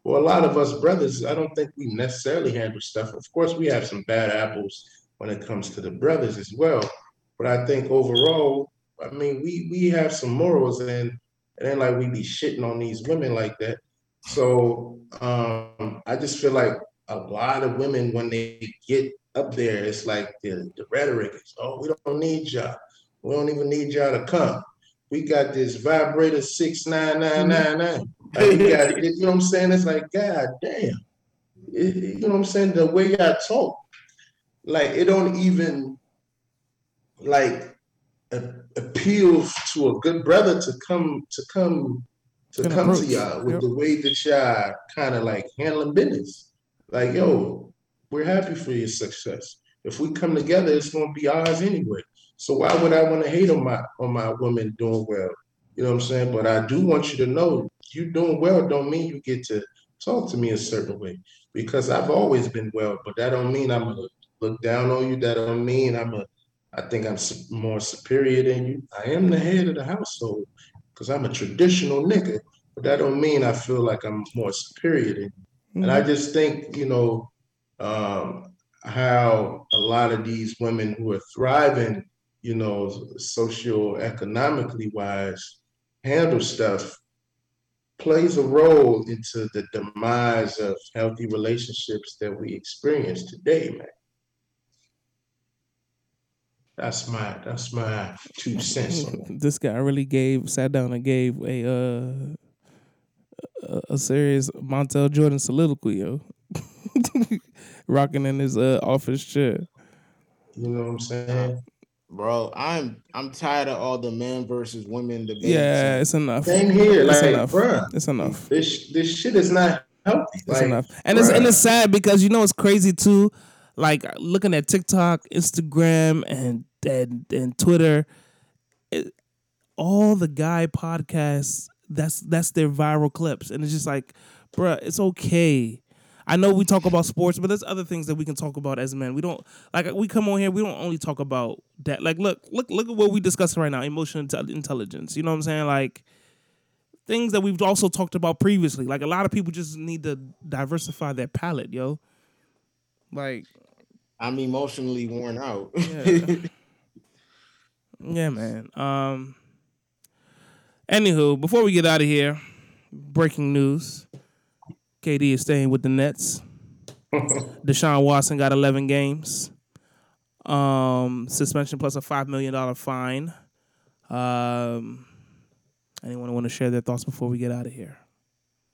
Well, a lot of us brothers, I don't think we necessarily handle stuff. Of course, we have some bad apples when it comes to the brothers as well. But I think overall, I mean, we we have some morals, and it ain't like we be shitting on these women like that. So um, I just feel like a lot of women, when they get up there, it's like the, the rhetoric is, oh, we don't need y'all. We don't even need y'all to come. We got this vibrator six nine nine nine nine. Like, we got, you know what I'm saying? It's like, God damn. It- you know what I'm saying? The way y'all talk, like it don't even like appeals to a good brother to come to come to come to y'all with yep. the way that y'all kind of like handling business. Like, yo, we're happy for your success. If we come together, it's gonna be ours anyway. So why would I want to hate on my on my woman doing well? You know what I'm saying? But I do want you to know you doing well don't mean you get to talk to me a certain way because I've always been well, but that don't mean I'm gonna look down on you. That don't mean I'm a I think I'm more superior than you. I am the head of the household because I'm a traditional nigga, but that don't mean I feel like I'm more superior than you. And I just think, you know, um, how a lot of these women who are thriving, you know, socioeconomically wise, handle stuff plays a role into the demise of healthy relationships that we experience today, man. That's my that's my two cents on this guy really gave sat down and gave a uh a, a serious Montel Jordan soliloquy, yo. Rocking in his uh office chair. You know what I'm saying? Bro, I'm I'm tired of all the men versus women debates. Yeah, it's enough. Same here, It's like, enough. bruh, It's enough. this this shit is not healthy. It's Like, enough. And it's and it's sad because you know it's crazy too. Like looking at TikTok, Instagram, and and and Twitter, it, all the guy podcasts. That's that's their viral clips, and it's just like, bruh, it's okay. I know we talk about sports, but there's other things that we can talk about as men. We don't like we come on here. We don't only talk about that. Like, look, look, look at what we discussing right now: emotional intelligence. You know what I'm saying? Like things that we've also talked about previously. Like a lot of people just need to diversify their palette, yo. Like, I'm emotionally worn out. Yeah. yeah, man. Um. Anywho, before we get out of here, breaking news: KD is staying with the Nets. Deshaun Watson got 11 games, um, suspension plus a five million dollar fine. Um, anyone want to share their thoughts before we get out of here?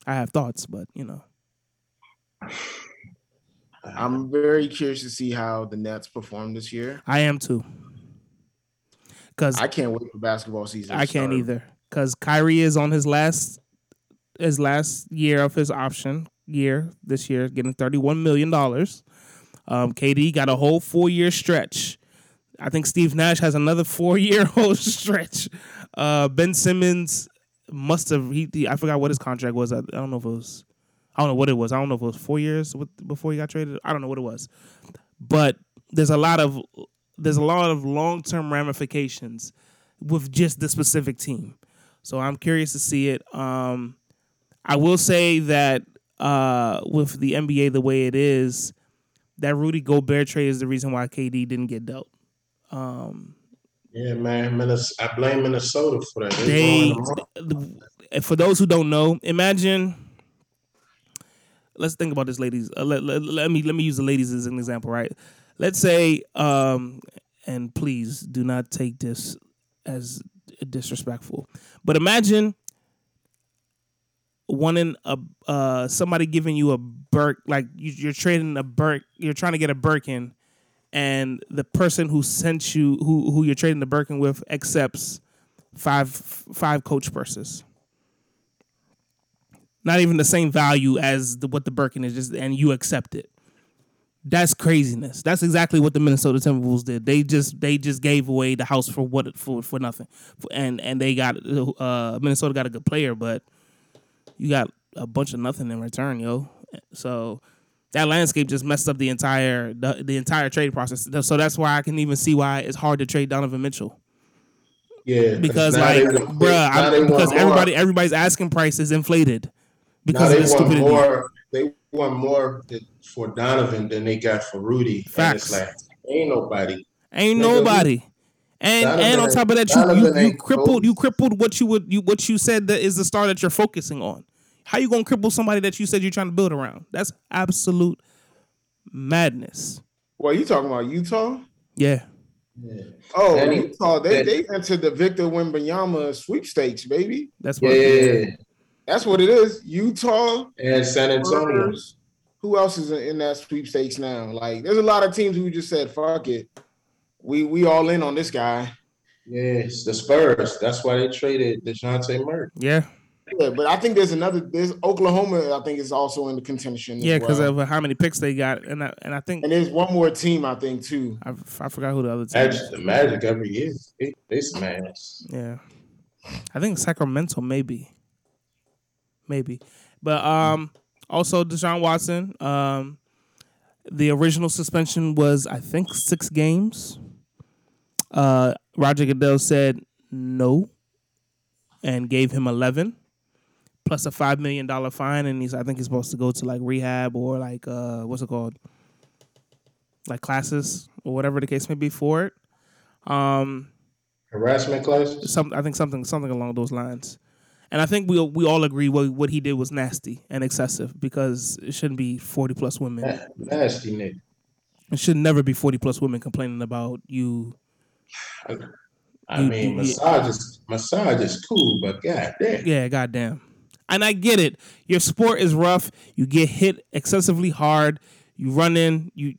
I have thoughts, but you know, I'm very curious to see how the Nets perform this year. I am too. Cause I can't wait for basketball season. I can't either because Kyrie is on his last his last year of his option year this year, getting thirty one million dollars. Um, KD got a whole four year stretch. I think Steve Nash has another four year whole stretch. Uh, ben Simmons must have he, he- I forgot what his contract was. I, I don't know if it was I don't know what it was. I don't know if it was four years with, before he got traded. I don't know what it was, but there's a lot of there's a lot of long term ramifications with just this specific team. So I'm curious to see it. Um, I will say that uh, with the NBA the way it is, that Rudy Gobert trade is the reason why KD didn't get dealt. Um, Yeah, man. Minnes- I blame Minnesota for that. They, they, for those who don't know, imagine. Let's think about this, ladies. Uh, let, let, let me let me use the ladies as an example, right? Let's say, um, and please do not take this as disrespectful, but imagine wanting a uh, somebody giving you a Birk, like you, you're trading a Birk, you're trying to get a Birkin, and the person who sent you, who who you're trading the Birkin with, accepts five five coach purses. Not even the same value as the, what the Birkin is, just and you accept it. That's craziness. That's exactly what the Minnesota Timberwolves did. They just they just gave away the house for what for for nothing, and and they got uh Minnesota got a good player, but you got a bunch of nothing in return, yo. So that landscape just messed up the entire the, the entire trade process. So that's why I can even see why it's hard to trade Donovan Mitchell Yeah, because like, bruh, now I, they want because more. everybody everybody's asking price is inflated because of want stupidity. more. They want more for Donovan than they got for Rudy. And Facts. it's like ain't nobody. Ain't Nigga, nobody. And Donovan and on top of that, you, you, you crippled you crippled what you would you what you said that is the star that you're focusing on. How you gonna cripple somebody that you said you're trying to build around? That's absolute madness. What you talking about? Utah? Yeah. Oh, And he- Utah. They and- they entered the Victor Wembanyama sweepstakes, baby. That's Yeah, what yeah, That's what it is. Utah. and San Antonio. Who else is in that sweepstakes now? Like, there's a lot of teams who just said, "Fuck it, we we all in on this guy." Yes, the Spurs. That's why they traded Dejounte Murray. Yeah. Yeah, but I think there's another. There's Oklahoma. I think is also in the contention. Yeah, because well. of how many picks they got. And I, and I think and there's one more team I think too. I, I forgot who the other team Magic, is. the Magic every year. They, they smash. Yeah. I think Sacramento maybe. Maybe. But um also Deshaun Watson, um the original suspension was I think 6 games. Uh Roger Goodell said no and gave him 11 plus a 5 million dollar fine and he's I think he's supposed to go to like rehab or like uh what's it called? Like classes or whatever the case may be for it. Um Harassment classes. some I think something something along those lines. And I think we we all agree what what he did was nasty and excessive because it shouldn't be forty plus women. Nasty nigga. It should never be forty plus women complaining about you. I You- mean, you- massage is massage is cool, but goddamn. Yeah, goddamn. And I get it. Your sport is rough. You get hit excessively hard. You run in. You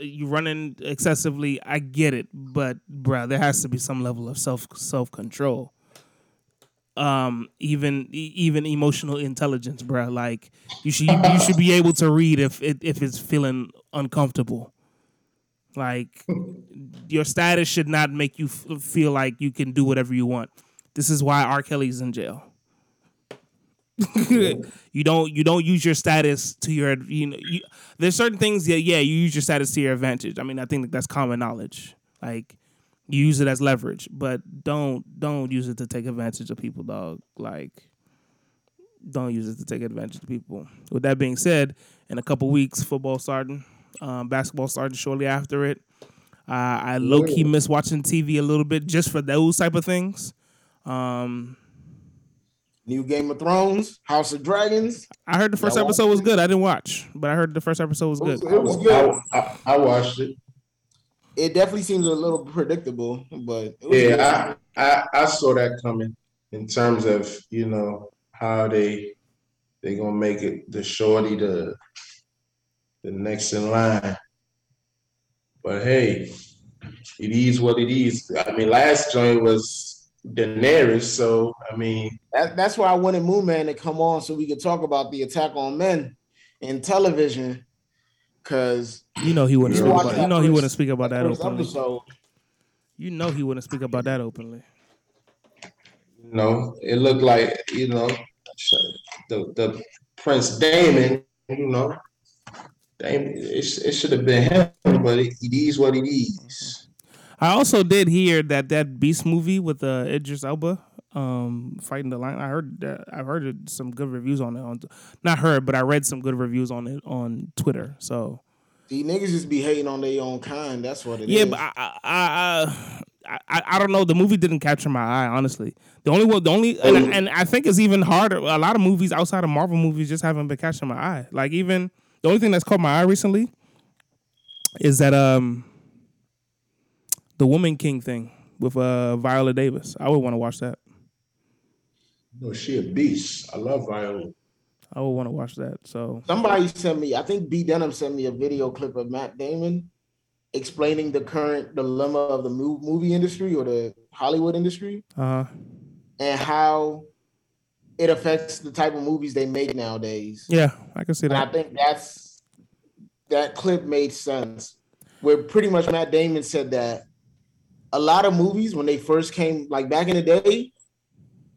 you run in excessively. I get it, but bruh, there has to be some level of self self control. Um, even even emotional intelligence, bruh. Like you should you should be able to read if it, if it's feeling uncomfortable. Like your status should not make you f- feel like you can do whatever you want. This is why R. Kelly's in jail. you don't you don't use your status to your you know you, there's certain things that yeah you use your status to your advantage. I mean I think that that's common knowledge. Like use it as leverage, but don't don't use it to take advantage of people, dog. Like don't use it to take advantage of people. With that being said, in a couple weeks, football starting, um, basketball starting shortly after it. Uh, I low key miss watching TV a little bit just for those type of things. Um, New Game of Thrones, House of Dragons. I heard the first episode was good. I didn't watch, but I heard the first episode was It was, good. it was good. I, I, I watched it. It definitely seems a little predictable, but it was. Yeah, I, I I saw that coming in terms of you know how they they gonna make it the shorty the the next in line. But hey, it is what it is. I mean, last joint was Daenerys, so I mean, That, that's why I wanted Moon Man to come on so we could talk about the attack on men in television. Cause You know he wouldn't You speak about. that You know he wouldn't speak about that first openly. episode, You know he wouldn't speak about that openly. No, it looked like you know the the Prince Daemon, you know, Daemon, it, it should have been him, but it, it is what it is. I also did hear that that Beast movie with uh, Idris Elba um, fighting the lion. I heard that, I heard some good reviews on it. On not heard, but I read some good reviews on it on Twitter. So these niggas just be hating on their own kind. That's what it is. yeah, but I I, I I I don't know. The movie didn't capture my eye. Honestly, the only one, the only, and, I- and I think it's even harder. A lot of movies outside of Marvel movies just haven't been catching my eye. Like even the only thing that's caught my eye recently is that um the Woman King thing with uh Viola Davis. I would want to watch that. No, she a beast. I love Viola. I would want to watch that. So Somebody sent me, I think B Denham sent me a video clip of Matt Damon explaining the current dilemma of the movie industry or the Hollywood industry uh-huh. and how it affects the type of movies they make nowadays. yeah, I can see And I think that's that clip made sense. Where pretty much Matt Damon said that a lot of movies when they first came, like back in the day,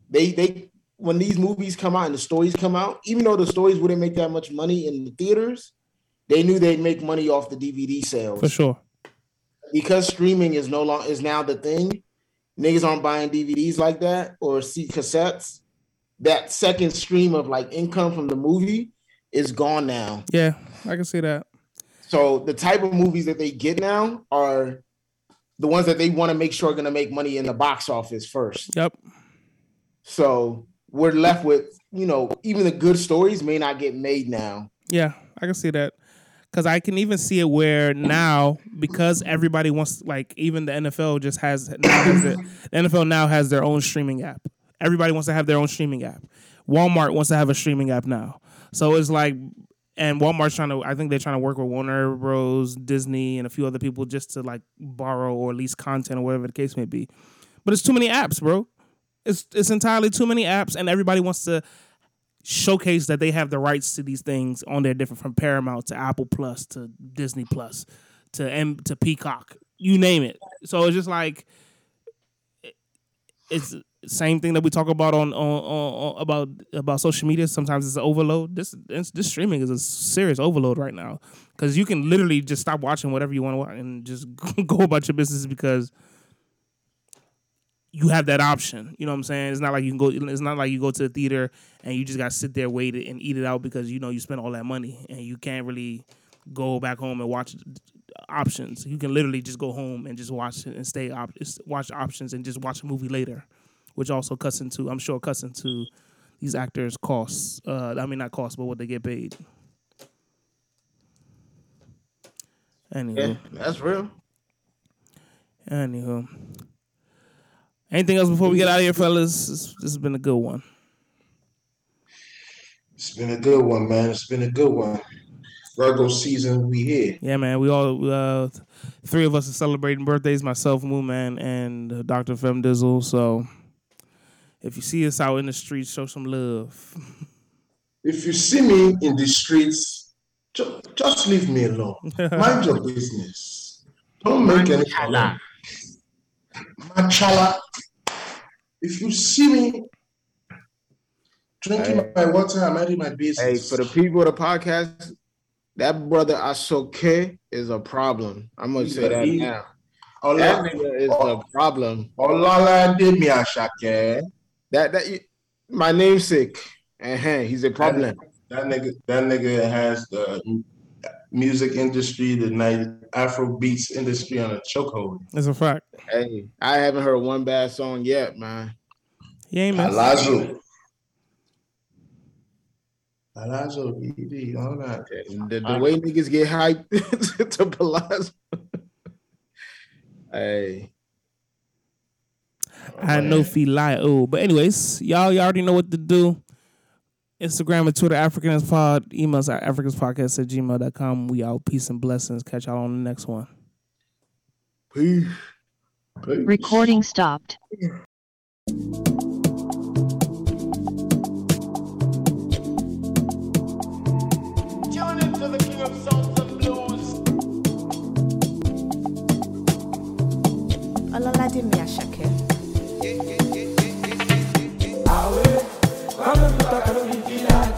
they they when these movies come out and the stories come out, even though the stories wouldn't make that much money in the theaters, they knew they'd make money off the DVD sales. For sure. Because streaming is no longer is now the thing, niggas aren't buying DVDs like that or see cassettes. That second stream of like income from the movie is gone now. Yeah, I can see that. So the type of movies that they get now are the ones that they want to make sure are going to make money in the box office first. Yep. So we're left with, you know, even the good stories may not get made now. Yeah, I can see that. Cause I can even see it where now because everybody wants like even the NFL just has, has the NFL now has their own streaming app. Everybody wants to have their own streaming app. Walmart wants to have a streaming app now. So it's like and Walmart's trying to I think they're trying to work with Warner Bros, Disney, and a few other people just to like borrow or lease content or whatever the case may be. But it's too many apps, bro. It's it's entirely too many apps, and everybody wants to showcase that they have the rights to these things on their different from Paramount to Apple Plus to Disney Plus to M to Peacock, you name it. So it's just like it's same thing that we talk about on, on, on, on about about social media. Sometimes it's an overload. This this, this streaming is a serious overload right now because you can literally just stop watching whatever you want to watch and just go about your business because you have that option. You know what I'm saying? It's not like you can go. It's not like you go to the theater and you just got to sit there, wait it, and eat it out because you know you spent all that money and you can't really go back home and watch options. You can literally just go home and just watch it and stay op- watch options and just watch a movie later, which also cuts into I'm sure cuts into these actors' costs. Uh, I mean not costs, but what they get paid. Anywho, Yeah, that's real. anywho. Anything else before we get out of here, fellas? This, this has been a good one. It's been a good one, man. It's been a good one. Virgo season, we here. Yeah, man. We all uh, three of us are celebrating birthdays. Myself, Moo Man, and uh, Dr. Fem Dizzle. So if you see us out in the streets, show some love. If you see me in the streets, ju- just leave me alone. Mind your business. Don't make any problem. Machala. If you see me drinking Hey. my water, I'm minding my business. Hey, for the people of the podcast, that brother Asake is a problem. I'm gonna say that now. That nigga is a problem. Ololade Mi Asake. That that my namesake. Uh-huh, he's a problem. That nigga, that nigga has the music industry, the night Afro beats industry on a chokehold. That's a fact. Hey, I haven't heard one bad song yet, man. He ain't missed. Palazzo. Palazzo, BD, all that. The, the way niggas get hyped to Palazzo. hey, I know feel lie. Oh, but anyways, y'all, y'all already know what to do. Instagram and Twitter, Africans Pod. Emails at africanspodcast at gmail.com. We out. Peace and blessings. Catch y'all on the next one. peace. Peace. Recording stopped. Olala Dimiashake. Come and put a